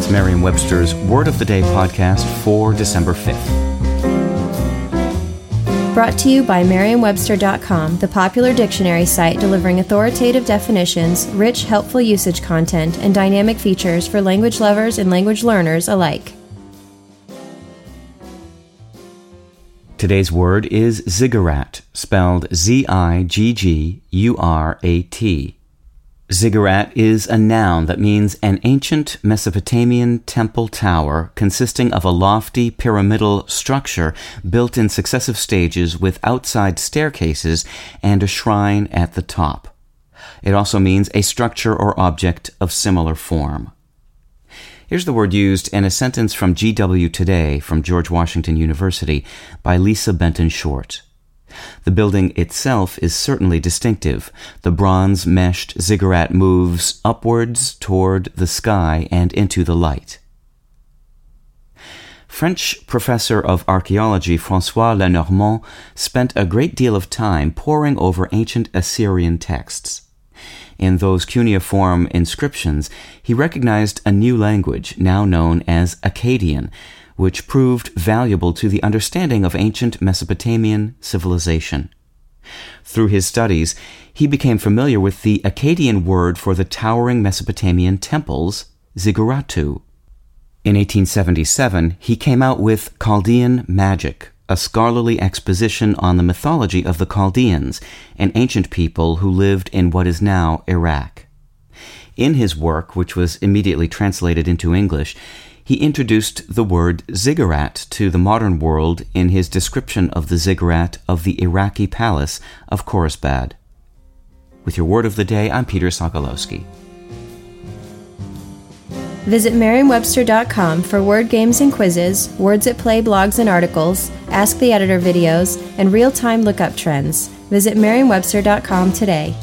It's Merriam-Webster's Word of the Day podcast for December 5th. Brought to you by Merriam-Webster.com, the popular dictionary site delivering authoritative definitions, rich, helpful usage content, and dynamic features for language lovers and language learners alike. Today's word is ziggurat, spelled Z-I-G-G-U-R-A-T. Ziggurat is a noun that means an ancient Mesopotamian temple tower consisting of a lofty pyramidal structure built in successive stages with outside staircases and a shrine at the top. It also means a structure or object of similar form. Here's the word used in a sentence from GW Today from George Washington University by Lisa Benton Short. The building itself is certainly distinctive. The bronze meshed ziggurat moves upwards toward the sky and into the light. French professor of archaeology Francois Lenormant spent a great deal of time poring over ancient Assyrian texts. In those cuneiform inscriptions, he recognized a new language now known as Akkadian, which proved valuable to the understanding of ancient Mesopotamian civilization. Through his studies, he became familiar with the Akkadian word for the towering Mesopotamian temples, ziqqurratu. In 1877, he came out with Chaldean Magic, a scholarly exposition on the mythology of the Chaldeans, an ancient people who lived in what is now Iraq. In his work, which was immediately translated into English, he introduced the word ziggurat to the modern world in his description of the ziggurat of the Iraqi palace of Khorsabad. With your word of the day, I'm Peter Sokolowski. Visit Merriam-Webster.com for word games and quizzes, words at play blogs and articles, Ask the Editor videos, and real-time lookup trends. Visit Merriam-Webster.com today.